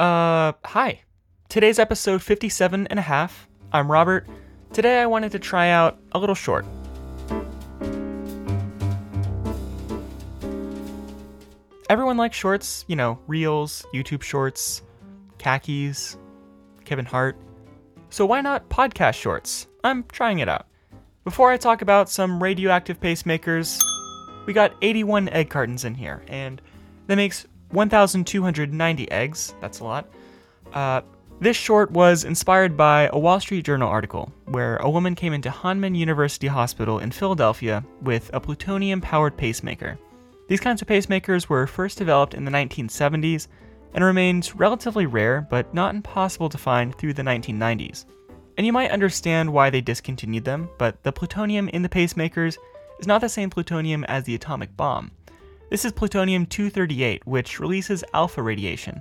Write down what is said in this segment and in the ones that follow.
Uh, hi. Today's episode 57 and a half. I'm Robert. Today I wanted to try out a little short. Everyone likes shorts, you know, reels, YouTube shorts, khakis, Kevin Hart. So why not podcast shorts? I'm trying it out. Before I talk about some radioactive pacemakers, we got 81 egg cartons in here, and that makes 1,290 eggs. That's a lot. Uh, this short was inspired by a Wall Street Journal article where a woman came into Hahnemann University Hospital in Philadelphia with a plutonium powered pacemaker. These kinds of pacemakers were first developed in the 1970s and remained relatively rare but not impossible to find through the 1990s. And you might understand why they discontinued them, but the plutonium in the pacemakers is not the same plutonium as the atomic bomb. This is plutonium 238, which releases alpha radiation,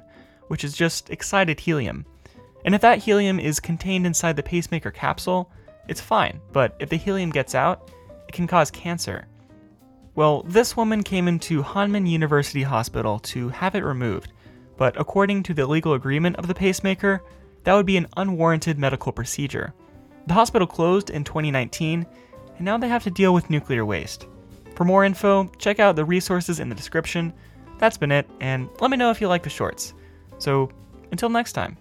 which is just excited helium. And if that helium is contained inside the pacemaker capsule, it's fine, but if the helium gets out, it can cause cancer. Well, this woman came into Hahnemann University Hospital to have it removed, but according to the legal agreement of the pacemaker, that would be an unwarranted medical procedure. The hospital closed in 2019, and now they have to deal with nuclear waste. For more info, check out the resources in the description. That's been it, and let me know if you like the shorts. So, until next time.